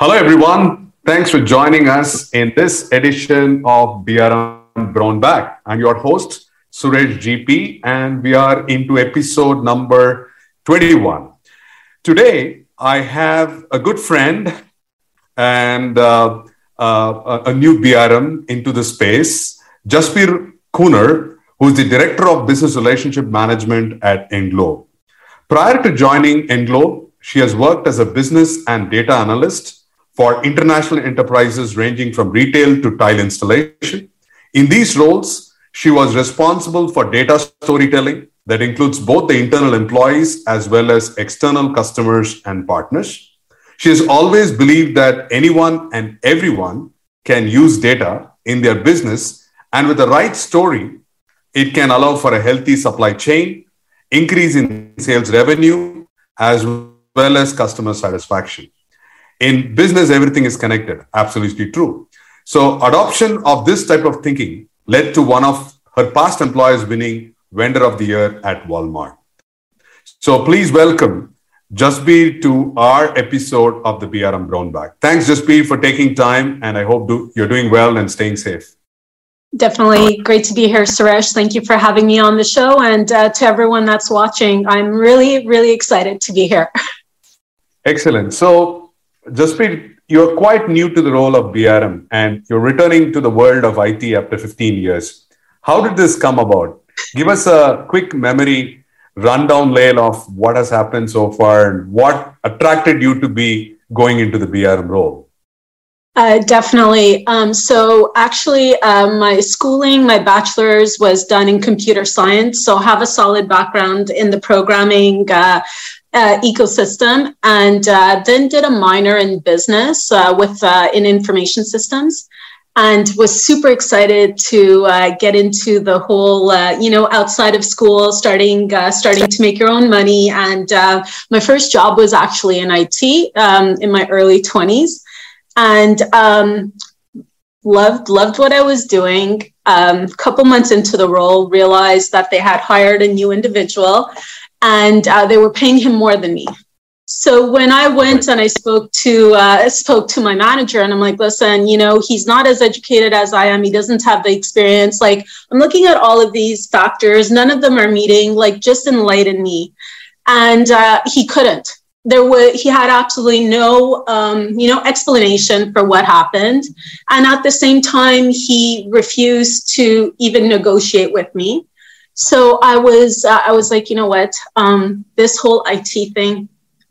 Hello, everyone. Thanks for joining us in this edition of BRM Brown Bag. I'm your host, Suresh GP, and we are into episode number 21. Today, I have a good friend and uh, uh, a new BRM into the space, Jasbir Kooner, who is the Director of Business Relationship Management at Englobe. Prior to joining Englobe, she has worked as a business and data analyst for international enterprises ranging from retail to tile installation. In these roles, she was responsible for data storytelling that includes both the internal employees as well as external customers and partners. She has always believed that anyone and everyone can use data in their business, and with the right story, it can allow for a healthy supply chain, increase in sales revenue, as well as customer satisfaction in business everything is connected absolutely true so adoption of this type of thinking led to one of her past employers winning vendor of the year at walmart so please welcome Jasbir to our episode of the BRM Brown Bag. Thanks, Jasbir, for taking time, and I hope do, you're doing well and staying safe. Definitely great to be here, Suresh. Thank you for having me on the show. And uh, to everyone that's watching, I'm really, really excited to be here. Excellent. So, Jasprit, you're quite new to the role of BRM and you're returning to the world of IT after 15 years. How did this come about? Give us a quick memory rundown, Lail, of what has happened so far and what attracted you to be going into the BRM role. Uh, definitely. Um, so, actually, uh, my schooling, my bachelor's was done in computer science. So, have a solid background in the programming, uh, uh, ecosystem and uh, then did a minor in business uh, with uh, in information systems and was super excited to uh, get into the whole uh, you know outside of school starting starting to make your own money. And my first job was actually in it um, in my early 20s and um, loved loved what i was doing. A um, couple months into the role realized that they had hired a new individual and uh, they were paying him more than me. So when I went and I spoke to uh, spoke to my manager, and I'm like, listen, you know, he's not as educated as I am. He doesn't have the experience. Like I'm looking at all of these factors. None of them are meeting. Like just enlighten me. And uh, he couldn't. There was he had absolutely no um, you know explanation for what happened, and at the same time he refused to even negotiate with me. So I was uh, I was like, you know what, um, this whole IT thing,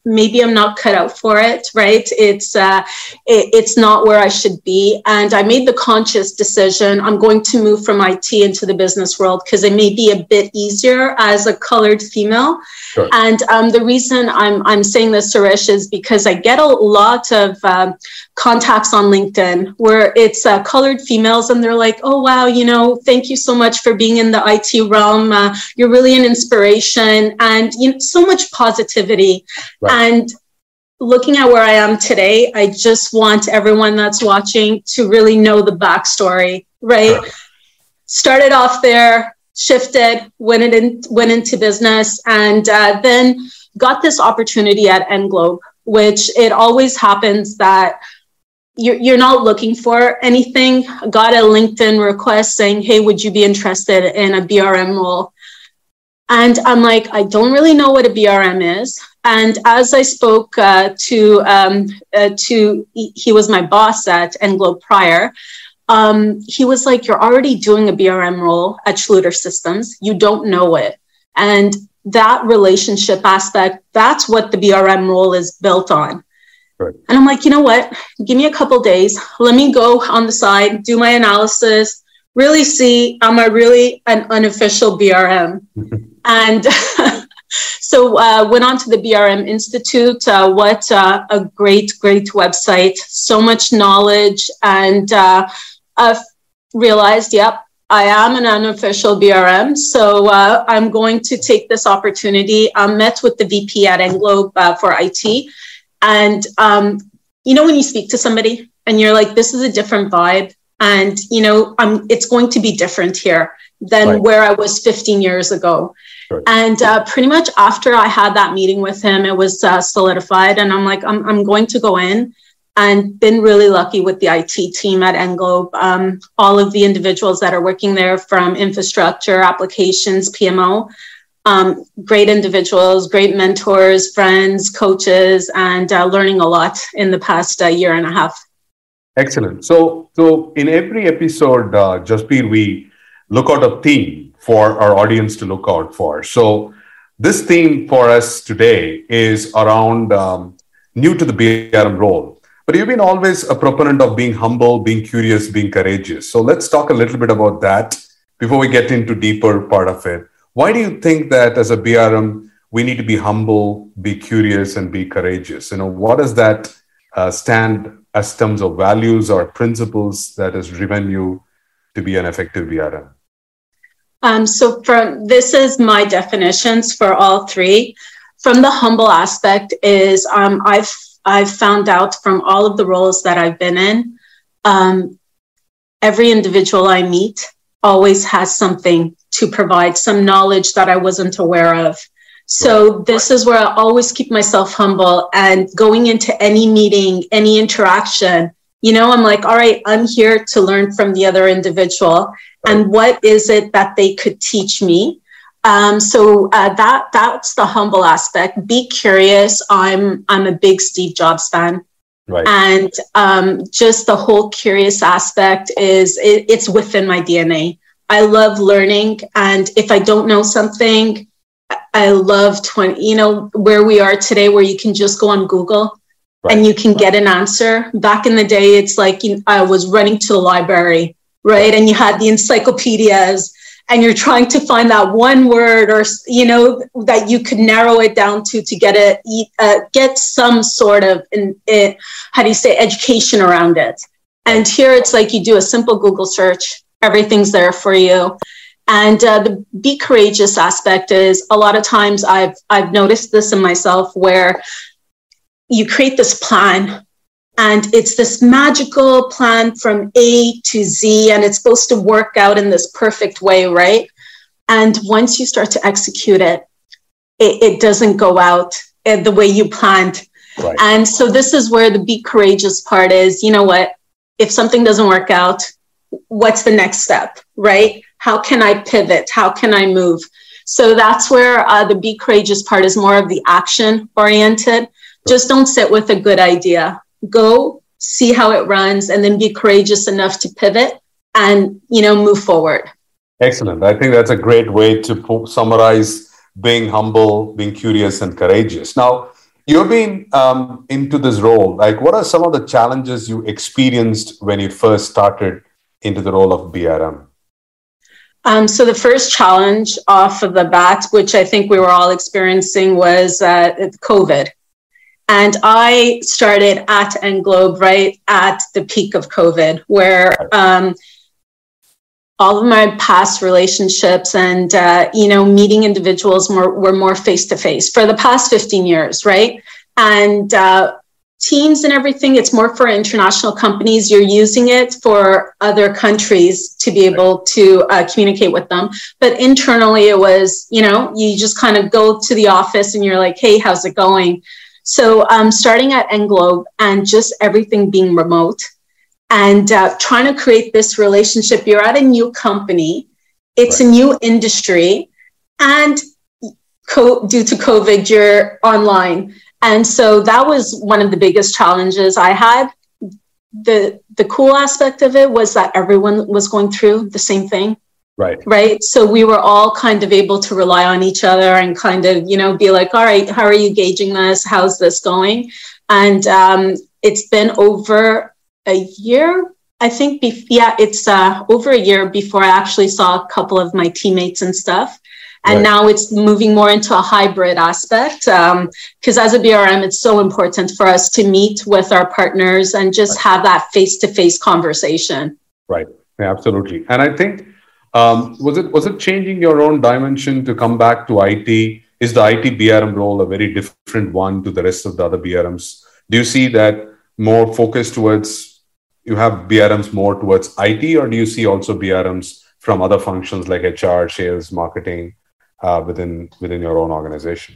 maybe I'm not cut out for it, right? It's uh, it, it's not where I should be, and I made the conscious decision. I'm going to move from IT into the business world because it may be a bit easier as a colored female. Sure. And um, the reason I'm I'm saying this, Suresh, is because I get a lot of um, contacts on LinkedIn where it's uh, colored females and they're like, oh, wow, you know, thank you so much for being in the IT realm. Uh, you're really an inspiration and you know, so much positivity. Right. And looking at where I am today, I just want everyone that's watching to really know the backstory, right? right. Started off there, shifted, went, in, went into business, and uh, then got this opportunity at Englobe, which it always happens that you're, you're not looking for anything. Got a LinkedIn request saying, hey, would you be interested in a BRM role? And I'm like, I don't really know what a BRM is. And as I spoke uh, to, um, uh, to he was my boss at Englobe prior, um, he was like, you're already doing a BRM role at Schluter Systems. You don't know it. And that relationship aspect, that's what the BRM role is built on. Right. And I'm like, you know what? Give me a couple days. Let me go on the side, do my analysis, really see am I really an unofficial BRM? and so uh, went on to the BRM Institute. Uh, what uh, a great, great website! So much knowledge, and uh, I've realized, yep, I am an unofficial BRM, so uh, I'm going to take this opportunity. I met with the VP at Englobe uh, for IT and um, you know when you speak to somebody and you're like, this is a different vibe, and you know, I'm it's going to be different here than right. where I was 15 years ago. Sure. And uh, pretty much after I had that meeting with him, it was uh, solidified, and I'm like, I'm I'm going to go in and been really lucky with the IT team at Englobe. Um, all of the individuals that are working there from infrastructure, applications, PMO, um, great individuals, great mentors, friends, coaches, and uh, learning a lot in the past uh, year and a half. Excellent. So, so in every episode, uh, Jasbir, we look out a theme for our audience to look out for. So, this theme for us today is around um, new to the BRM role but you've been always a proponent of being humble, being curious, being courageous. So let's talk a little bit about that before we get into deeper part of it. Why do you think that as a BRM we need to be humble, be curious, and be courageous? You know, what does that uh, stand as terms of values or principles that has driven you to be an effective BRM? Um, so, from this is my definitions for all three. From the humble aspect, is um, I've I've found out from all of the roles that I've been in, um, every individual I meet always has something to provide, some knowledge that I wasn't aware of. So this is where I always keep myself humble and going into any meeting, any interaction, you know, I'm like, all right, I'm here to learn from the other individual. And what is it that they could teach me? Um, so uh, that that's the humble aspect. Be curious. I'm I'm a big Steve Jobs fan. Right. And um, just the whole curious aspect is it, it's within my DNA. I love learning, and if I don't know something, I love 20. You know where we are today, where you can just go on Google right. and you can get an answer. Back in the day, it's like you know, I was running to the library, right, and you had the encyclopedias and you're trying to find that one word or you know that you could narrow it down to to get it uh, get some sort of in it how do you say education around it and here it's like you do a simple google search everything's there for you and uh, the be courageous aspect is a lot of times i've i've noticed this in myself where you create this plan and it's this magical plan from A to Z, and it's supposed to work out in this perfect way, right? And once you start to execute it, it, it doesn't go out the way you planned. Right. And so this is where the be courageous part is. You know what? If something doesn't work out, what's the next step, right? How can I pivot? How can I move? So that's where uh, the be courageous part is more of the action oriented. Just don't sit with a good idea go see how it runs and then be courageous enough to pivot and you know move forward excellent i think that's a great way to summarize being humble being curious and courageous now you've been um, into this role like what are some of the challenges you experienced when you first started into the role of brm um, so the first challenge off of the bat, which I think we were all experiencing, was uh, COVID. And I started at Englobe right at the peak of COVID, where um, all of my past relationships and uh, you know meeting individuals more, were more face to face for the past 15 years, right? And uh, teams and everything, it's more for international companies. You're using it for other countries to be able to uh, communicate with them. But internally, it was you know you just kind of go to the office and you're like, hey, how's it going? So um, starting at Englobe and just everything being remote and uh, trying to create this relationship. You're at a new company, it's right. a new industry, and co- due to COVID, you're online. And so that was one of the biggest challenges I had. The the cool aspect of it was that everyone was going through the same thing. Right. Right. So we were all kind of able to rely on each other and kind of, you know, be like, all right, how are you gauging this? How's this going? And um, it's been over a year. I think, be- yeah, it's uh, over a year before I actually saw a couple of my teammates and stuff. And right. now it's moving more into a hybrid aspect. Because um, as a BRM, it's so important for us to meet with our partners and just right. have that face to face conversation. Right. Yeah, absolutely. And I think um, was it was it changing your own dimension to come back to IT? Is the IT BRM role a very different one to the rest of the other BRMs? Do you see that more focused towards you have BRMs more towards IT, or do you see also BRMs from other functions like HR, sales, marketing uh, within within your own organization?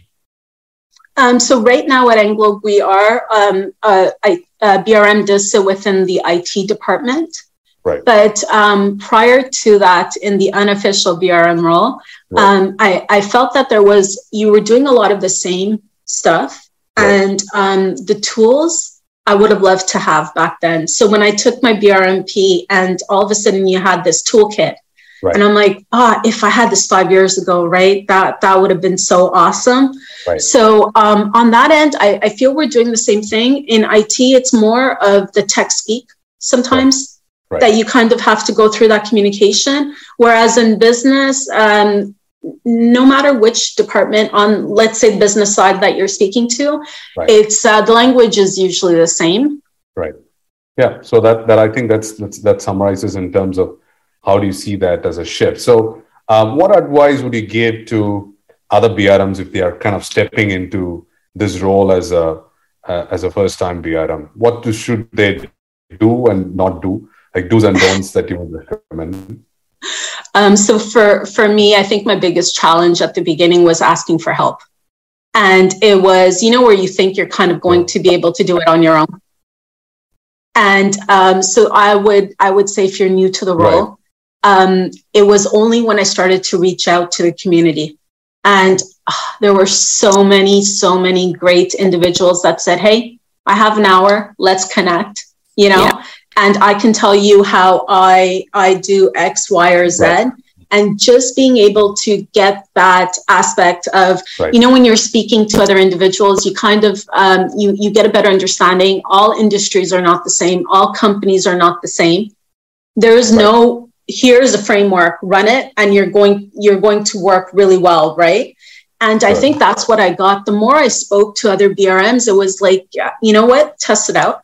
Um, so right now at Englobe, we are um, uh, I, uh, BRM does sit within the IT department. Right. But um, prior to that, in the unofficial BRM role, right. um, I, I, felt that there was, you were doing a lot of the same stuff. Right. And um, the tools I would have loved to have back then. So when I took my BRMP and all of a sudden you had this toolkit, Right. And I'm like, ah, oh, if I had this five years ago, right, that that would have been so awesome. Right. So um, on that end, I, I, feel we're doing the same thing. In IT, it's more of the tech speak sometimes right. that you kind of have to go through that communication. Whereas in business, um, no matter which department on, let's say, the business side that you're speaking to, it's uh, the language is usually the same. Right. Yeah. So that that I think that's, that's that summarizes in terms of how do you see that as a shift. So, um, what advice would you give to other BRMs if they are kind of stepping into this role as a uh, as a first time BRM? What do, should they do and not do? like do's and don'ts that you would recommend? Um, so for for me, I think my biggest challenge at the beginning was asking for help, and it was you know where you think you're kind of going to be able to do it on your own. And um, so I would I would say if you're new to the role, right. Um, it was only when I started to reach out to the community, and uh, there were so many so many great individuals that said, "Hey, I have an hour, let's connect." You know. Yeah and I can tell you how I I do X, Y, or Z. Right. And just being able to get that aspect of, right. you know, when you're speaking to other individuals, you kind of um, you you get a better understanding. All industries are not the same. All companies are not the same. There is right. no here's a framework, run it, and you're going you're going to work really well, right? And I think that's what I got. The more I spoke to other BRMs, it was like, yeah, you know what, test it out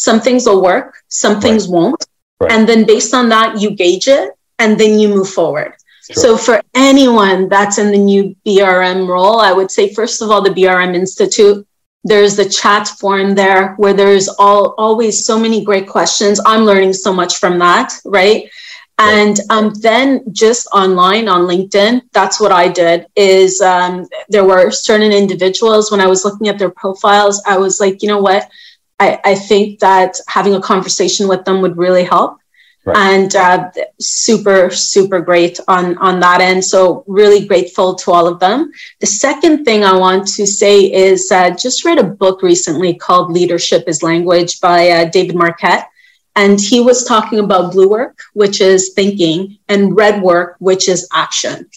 some things will work, some things right. won't. Right. And then based on that, you gauge it and then you move forward. Sure. So for anyone that's in the new BRM role, I would say, first of all, the BRM Institute, there's the chat forum there where there's all always so many great questions. I'm learning so much from that, right? And um, then just online on LinkedIn, that's what I did. Is um, there were certain individuals when I was looking at their profiles, I was like, you know what? I, I think that having a conversation with them would really help. Right. And uh, super, super great on, on that end. So, really grateful to all of them. The second thing I want to say is uh, just read a book recently called Leadership is Language by uh, David Marquet. And he was talking about blue work, which is thinking, and red work, which is action.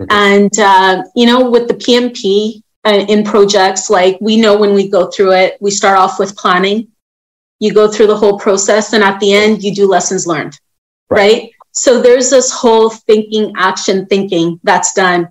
Okay. And, uh, you know, with the PMP, uh, in projects like we know when we go through it we start off with planning you go through the whole process and at the end you do lessons learned right, right? so there's this whole thinking action thinking that's done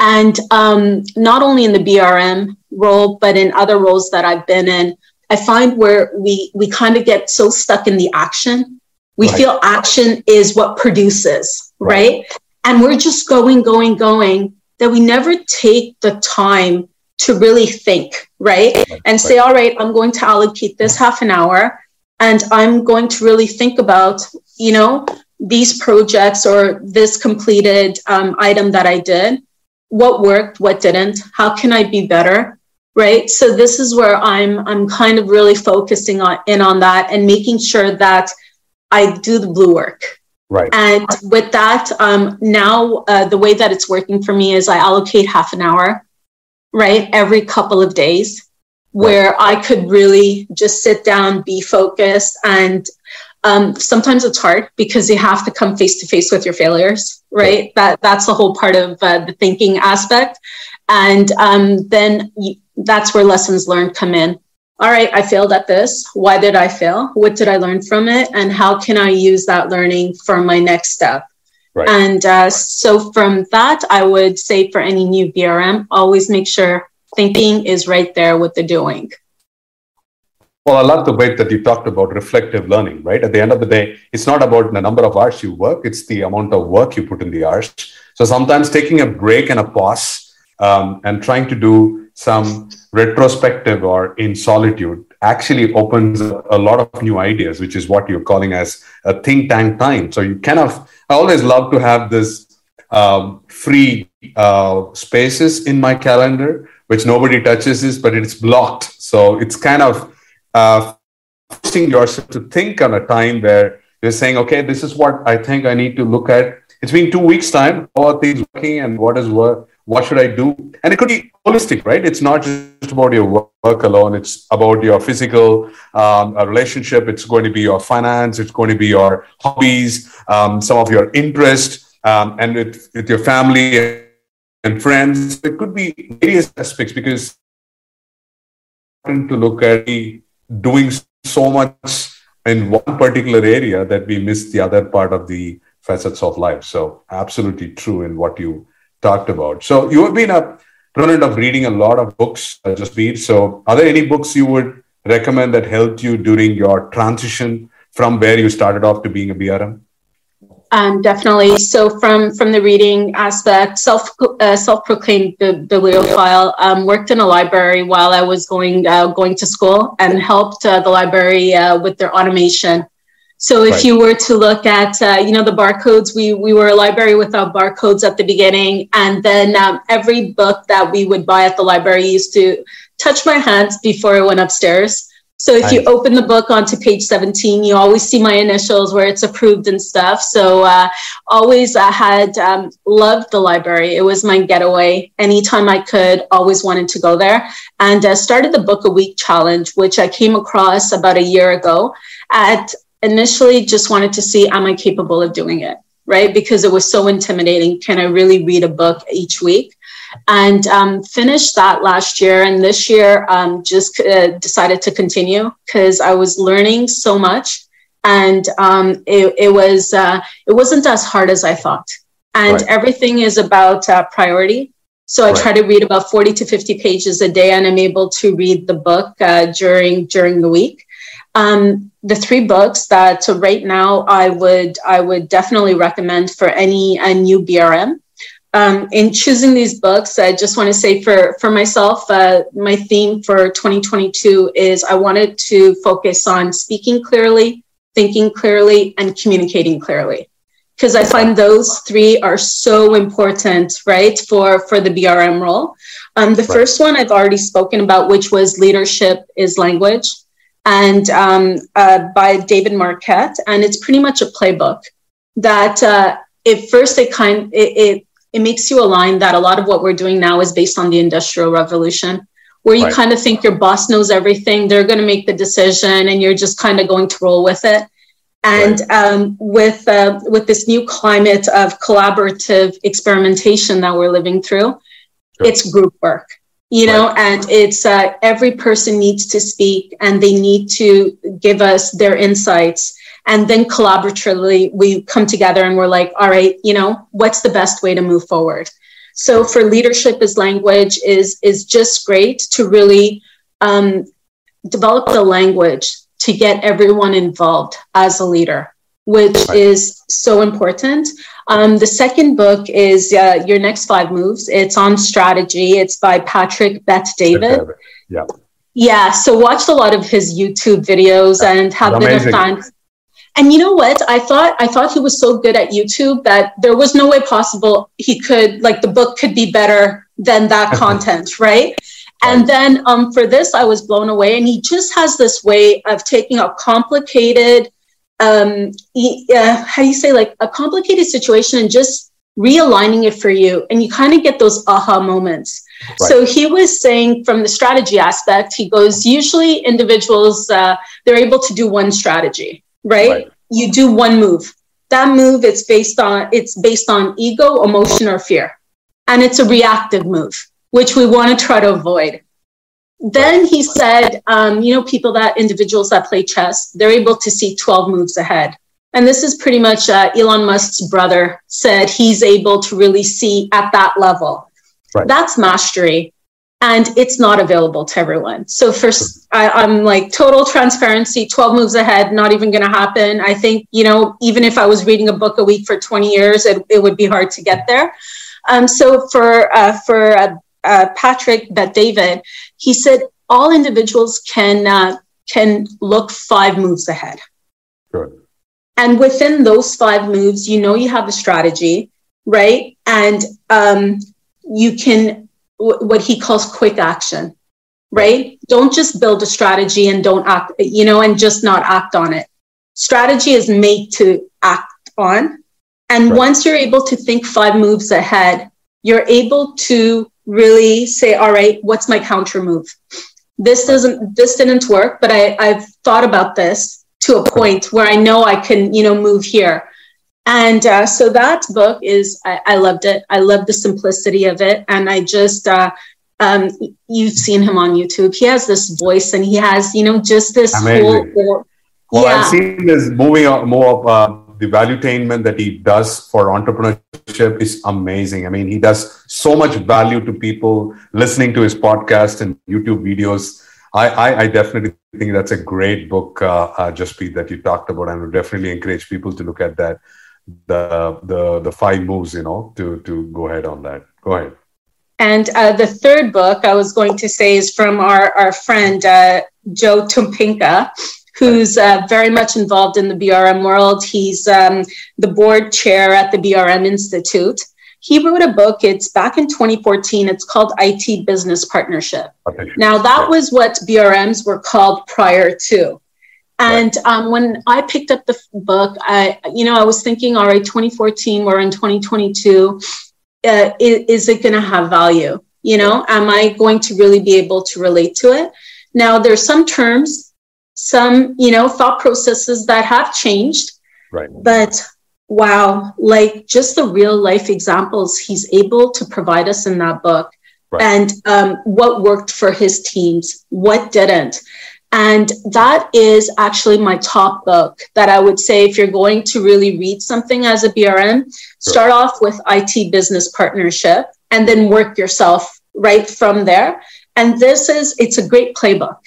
and um, not only in the brm role but in other roles that i've been in i find where we we kind of get so stuck in the action we right. feel action is what produces right. right and we're just going going going that we never take the time to really think, right? And say, all right, I'm going to allocate this half an hour and I'm going to really think about, you know, these projects or this completed um, item that I did. What worked, what didn't? How can I be better? Right. So this is where I'm I'm kind of really focusing on in on that and making sure that I do the blue work. Right. And with that, um, now uh, the way that it's working for me is I allocate half an hour right? Every couple of days where right. I could really just sit down, be focused. And um, sometimes it's hard because you have to come face to face with your failures, right? That that's the whole part of uh, the thinking aspect. And um, then you, that's where lessons learned come in. All right, I failed at this. Why did I fail? What did I learn from it? And how can I use that learning for my next step? Right. And uh, so from that, I would say for any new BRM, always make sure thinking is right there with the doing. Well, I love the way that you talked about reflective learning, right? At the end of the day, it's not about the number of hours you work, it's the amount of work you put in the hours. So sometimes taking a break and a pause um, and trying to do some retrospective or in solitude actually opens a lot of new ideas, which is what you're calling as a think tank time. So you kind of, I always love to have this um, free uh, spaces in my calendar which nobody touches is, but it's blocked. So it's kind of uh, forcing yourself to think on a time where you're saying, okay, this is what I think I need to look at. It's been two weeks' time. How are things working and what is work? What should I do? And it could be holistic, right? It's not just about your work alone. It's about your physical um, relationship. It's going to be your finance. It's going to be your hobbies, um, some of your interests, um, and with, with your family and friends. It could be various aspects because to look at doing so much in one particular area that we miss the other part of the facets of life. So absolutely true in what you talked about. So you have been a proponent of reading a lot of books, uh, Jasmeet. So are there any books you would recommend that helped you during your transition from where you started off to being a BRM? Um, definitely. So from from the reading aspect, self uh, self proclaimed bibliophile, um, worked in a library while I was going uh, going to school and helped uh, the library uh, with their automation. So if right. you were to look at uh, you know the barcodes, we we were a library without barcodes at the beginning, and then um, every book that we would buy at the library used to touch my hands before I went upstairs. So if you open the book onto page 17, you always see my initials where it's approved and stuff. So uh, always I had um, loved the library. It was my getaway. Anytime I could, always wanted to go there. And uh, started the book a week challenge, which I came across about a year ago. At initially just wanted to see, am I capable of doing it? Right? Because it was so intimidating. Can I really read a book each week? And um, finished that last year. And this year, um, just uh, decided to continue because I was learning so much, and um, it, it, was uh, it wasn't as hard as I thought. And right. everything is about uh, priority. So I right. try to read about forty to fifty pages a day, and I'm able to read the book uh, during during the week. Um, the three books that right now I would I would definitely recommend for any a new BRM um, in choosing these books, I just want to say for for myself, uh, my theme for 2022 is I wanted to focus on speaking clearly, thinking clearly, and communicating clearly, because I find those three are so important, right, for for the BRM role. Um, the right. first one I've already spoken about, which was leadership is language, and um, uh, by David Marquet, and it's pretty much a playbook that. Uh, at first, it kind it, it it makes you align that a lot of what we're doing now is based on the industrial revolution where you right. kind of think your boss knows everything they're going to make the decision and you're just kind of going to roll with it and right. um, with uh, with this new climate of collaborative experimentation that we're living through sure. it's group work you know right. and it's uh, every person needs to speak and they need to give us their insights and then collaboratively we come together and we're like all right you know what's the best way to move forward? So for leadership as language is is just great to really um, develop the language to get everyone involved as a leader which is so important. Um, the second book is uh, your next five moves. It's on strategy. It's by patrick bet david. Yeah. Yeah so watched a lot of his youtube videos and have been a fan and you know what? I thought I thought he was so good at YouTube that there was no way possible he could like the book could be better than that content, right? And then um, for this, I was blown away. And he just has this way of taking a complicated, um, uh, how do you say, like a complicated situation and just realigning it for you. And you kind of get those aha moments. Right. So he was saying from the strategy aspect, he goes, usually individuals, uh, they're able to do one strategy right? right? You do one move. That move it's based on it's based on ego, emotion, or fear. And it's a reactive move, which we want to try to avoid. Then he said, um, you know, people that individuals that play chess, they're able to see 12 moves ahead. And this is pretty much uh, Elon Musk's brother said he's able to really see at that level. Right. That's mastery and it's not available to everyone. So first, I, am like total transparency, 12 moves ahead, not even going to happen. I think, you know, even if I was reading a book a week for 20 years, it, it would be hard to get there. Um, so for, uh, for uh, uh, Patrick, Bet David, he said all individuals can, uh, can look five moves ahead. Good. And within those five moves, you know, you have a strategy, right? And um, you can what he calls quick action, right? Don't just build a strategy and don't act, you know, and just not act on it. Strategy is made to act on. And right. once you're able to think five moves ahead, you're able to really say, all right, what's my counter move? This doesn't, this didn't work, but I, I've thought about this to a point where I know I can, you know, move here. And uh, so that book is, I, I, loved it. I love the simplicity of it. And I just, uh, um, you've seen him on YouTube. He has this voice and he has, you know, just this Amazing. whole. Well, yeah. I've seen this moving more of uh, the valuetainment that he does for entrepreneurship is amazing. I mean, he does so much value to people listening to his podcast and YouTube videos. I, I, I definitely think that's a great book, uh, uh, that you talked about, and I would definitely encourage people to look at that. The the the five moves, you know, to to go ahead on that. Go ahead. And uh, the third book I was going to say is from our our friend uh, Joe Topinka, who's uh, very much involved in the BRM world. He's um, the board chair at the BRM Institute. He wrote a book, it's back in 2014. It's called IT Business Partnership. Okay. Now, that was what BRMs were called prior to. And right. um, when I picked up the book, I, you know, I was thinking, all right, 2014, we're in 2022. Uh, is, is it going to have value? You know, am I going to really be able to relate to it? Now, there's some terms some, you know, thought processes that have changed. Right. But wow, like just the real life examples he's able to provide us in that book. Right. And um, what worked for his teams, what didn't. And that is actually my top book that I would say if you're going to really read something as a BRM, sure. start off with IT business partnership and then work yourself right from there. And this is, it's a great playbook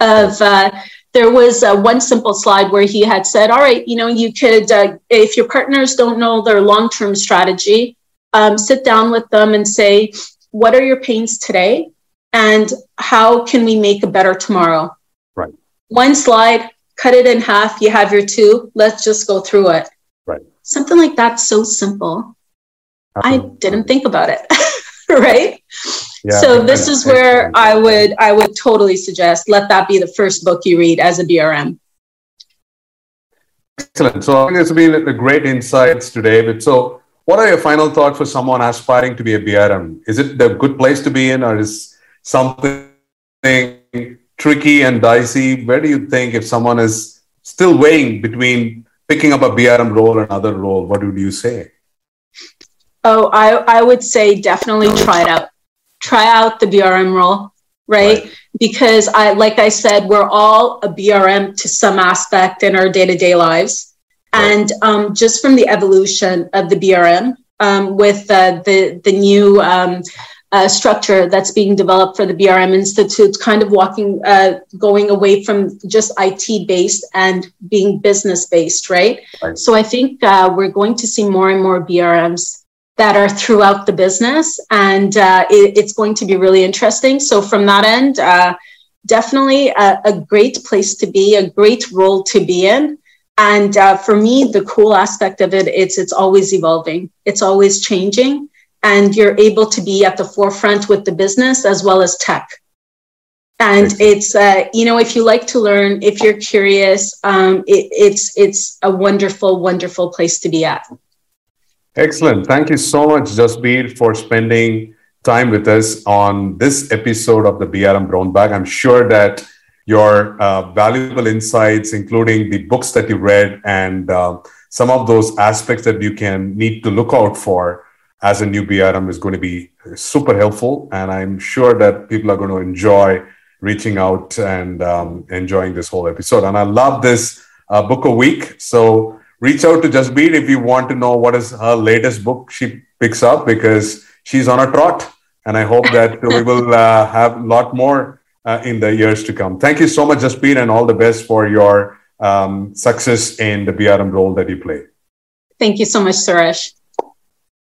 of uh, there was uh, one simple slide where he had said, all right, you know, you could, uh, if your partners don't know their long term strategy, um, sit down with them and say, what are your pains today? And how can we make a better tomorrow? One slide, cut it in half, you have your two, let's just go through it. Right. Something like that, so simple. Absolutely. I didn't think about it. right? Yeah, so this is where I would I would totally suggest let that be the first book you read as a BRM. Excellent. So I think it's been a great insights today. But so, what are your final thoughts for someone aspiring to be a BRM? Is it the good place to be in, or is something tricky and dicey? Where do you think if someone is still weighing between picking up a BRM role and other role, what would you say? Oh, I, I would say definitely try it out. Try out the BRM role, right? right? Because I, like I said, we're all a BRM to some aspect in our day to day lives. Right. And um, just from the evolution of the BRM um, with uh, the, the new um, uh, structure that's being developed for the BRM Institute, kind of walking, uh, going away from just IT based and being business based, right? right? So I think uh, we're going to see more and more BRMs that are throughout the business, and uh, it, it's going to be really interesting. So from that end, uh, definitely a, a, great place to be, a great role to be in. And uh, for me, the cool aspect of it, it's it's always evolving, it's always changing, and you're able to be at the forefront with the business as well as tech. And it's uh, you know if you like to learn, if you're curious, um, it, it's it's a wonderful, wonderful place to be at. Excellent. Thank you so much, Jasbir, for spending time with us on this episode of the BRM Brown Bag. I'm sure that your uh, valuable insights, including the books that you read and uh, some of those aspects that you can need to look out for as a new BRM is going to be super helpful. And I'm sure that people are going to enjoy reaching out and um, enjoying this whole episode. And I love this uh, book a week. So reach out to Jasbir if you want to know what is her latest book she picks up because she's on a trot. And I hope that we will uh, have a lot more uh, in the years to come. Thank you so much, Jasbir, and all the best for your um, success in the BRM role that you play. Thank you so much, Suresh.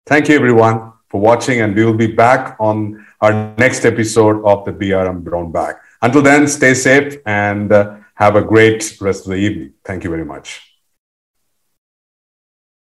Thank you, everyone, for watching, and we will be back on our next episode of the BRM Brown Bag. Until then, stay safe and uh, have a great rest of the evening. Thank you very much.